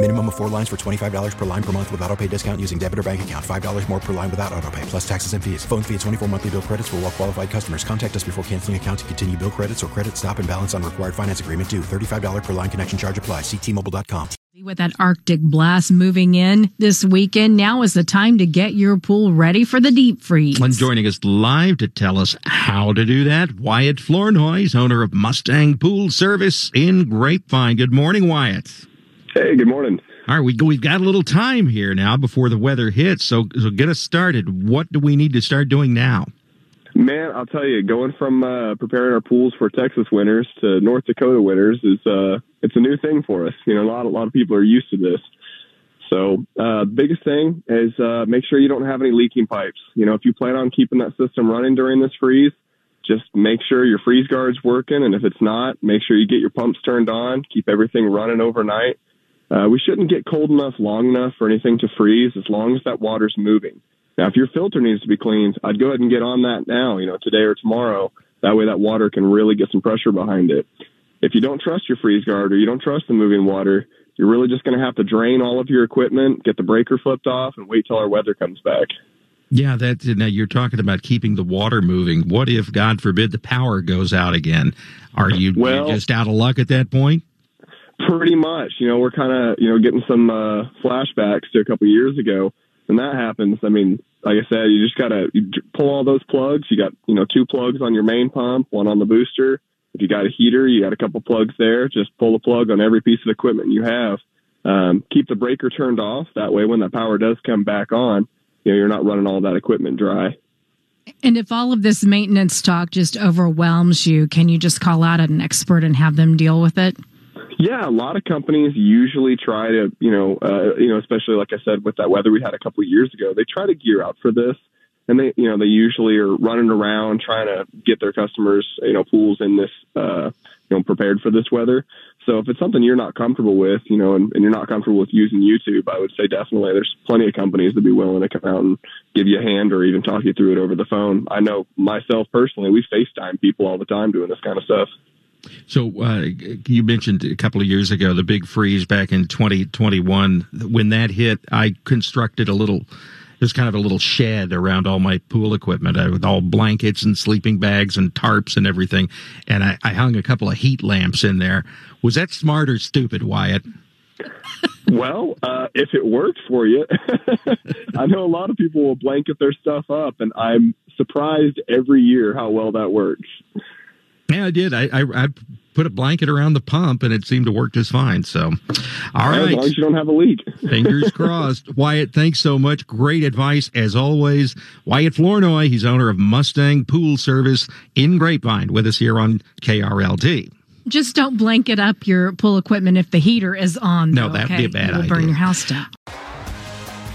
Minimum of four lines for $25 per line per month with auto pay discount using debit or bank account. $5 more per line without auto pay, plus taxes and fees. Phone fee at 24 monthly bill credits for all well qualified customers. Contact us before canceling account to continue bill credits or credit stop and balance on required finance agreement due. $35 per line connection charge apply. Ctmobile.com. With that Arctic blast moving in this weekend, now is the time to get your pool ready for the deep freeze. And joining us live to tell us how to do that, Wyatt Flournoy, owner of Mustang Pool Service in Grapevine. Good morning, Wyatt. Hey, good morning. All right, we, we've got a little time here now before the weather hits, so so get us started. What do we need to start doing now? Man, I'll tell you, going from uh, preparing our pools for Texas winters to North Dakota winters is uh, it's a new thing for us. You know, a lot a lot of people are used to this. So, uh, biggest thing is uh, make sure you don't have any leaking pipes. You know, if you plan on keeping that system running during this freeze, just make sure your freeze guard's working, and if it's not, make sure you get your pumps turned on. Keep everything running overnight. Uh, we shouldn't get cold enough long enough for anything to freeze as long as that water's moving. Now, if your filter needs to be cleaned, I'd go ahead and get on that now, you know, today or tomorrow. That way that water can really get some pressure behind it. If you don't trust your freeze guard or you don't trust the moving water, you're really just going to have to drain all of your equipment, get the breaker flipped off, and wait till our weather comes back. Yeah, that now you're talking about keeping the water moving. What if, God forbid, the power goes out again? Are you well, just out of luck at that point? Pretty much. You know, we're kind of you know getting some uh, flashbacks to a couple years ago when that happens. I mean, like I said, you just gotta you pull all those plugs. You got you know two plugs on your main pump, one on the booster. If you got a heater, you got a couple plugs there. Just pull the plug on every piece of equipment you have. Um, keep the breaker turned off. That way, when the power does come back on, you know you're not running all that equipment dry. And if all of this maintenance talk just overwhelms you, can you just call out an expert and have them deal with it? Yeah, a lot of companies usually try to, you know, uh, you know, especially like I said with that weather we had a couple of years ago, they try to gear out for this, and they, you know, they usually are running around trying to get their customers, you know, pools in this, uh, you know, prepared for this weather. So if it's something you're not comfortable with, you know, and, and you're not comfortable with using YouTube, I would say definitely there's plenty of companies that be willing to come out and give you a hand or even talk you through it over the phone. I know myself personally, we FaceTime people all the time doing this kind of stuff. So uh, you mentioned a couple of years ago the big freeze back in 2021. When that hit, I constructed a little. There's kind of a little shed around all my pool equipment uh, with all blankets and sleeping bags and tarps and everything. And I, I hung a couple of heat lamps in there. Was that smart or stupid, Wyatt? well, uh, if it worked for you, I know a lot of people will blanket their stuff up, and I'm surprised every year how well that works. Yeah, I did. I, I, I put a blanket around the pump, and it seemed to work just fine. So, all right. As long as you don't have a leak. Fingers crossed. Wyatt, thanks so much. Great advice as always. Wyatt Flournoy, he's owner of Mustang Pool Service in Grapevine, with us here on KRLD. Just don't blanket up your pool equipment if the heater is on. No, though, that'd okay? be a bad It'll idea. burn your house down.